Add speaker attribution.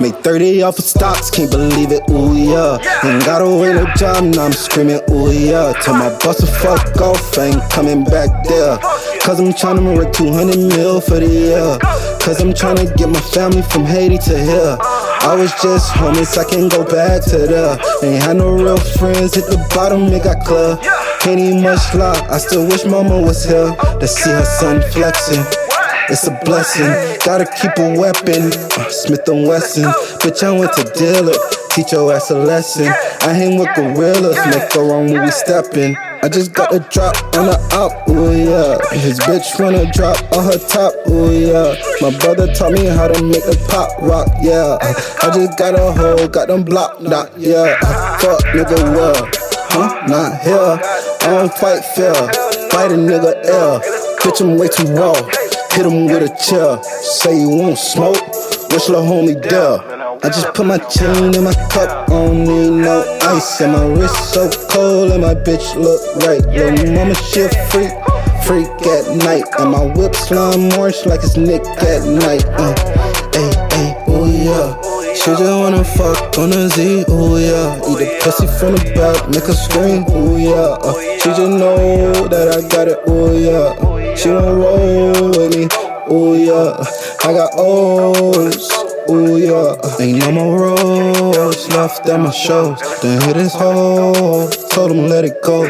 Speaker 1: Make 30 off of stocks, can't believe it, ooh yeah. Ain't got a a job, now I'm screaming, ooh yeah. Tell my boss to fuck off, ain't coming back there. Cause I'm tryna make 200 mil for the year. Cause I'm tryna get my family from Haiti to here. I was just homeless, I can't go back to the. Ain't had no real friends, hit the bottom, it got clear. Can't eat much lie, I still wish mama was here to see her son flexing. It's a blessing, gotta keep a weapon. Uh, Smith and Wesson, bitch, I went to dealer. Teach your ass a lesson. I hang with gorillas, make a wrong when we steppin'. I just got a drop on the up, ooh yeah. His bitch wanna drop on her top, ooh yeah. My brother taught me how to make a pop rock, yeah. I just got a hoe, got them block knock, yeah. Fuck nigga, well, huh? Not here. I don't fight fair, fight a nigga ill. Bitch, I'm way too raw. Hit him with a chair. Say you won't smoke. Wish little homie there. I just put my chain in my cup. I don't need no ice. And my wrist so cold. And my bitch look right. Little mama shit freak. Freak at night. And my whip slime orange like it's Nick at Nite. Uh, hey, hey, oh yeah. She just wanna fuck on a Z, ooh yeah. Eat the pussy from the back, make her scream, ooh yeah. Uh, she just know that I got it, ooh yeah. She wanna roll with me, ooh yeah. I got O's, ooh yeah. Ain't no more roads left at my shows. Then hit his hole, told him let it go.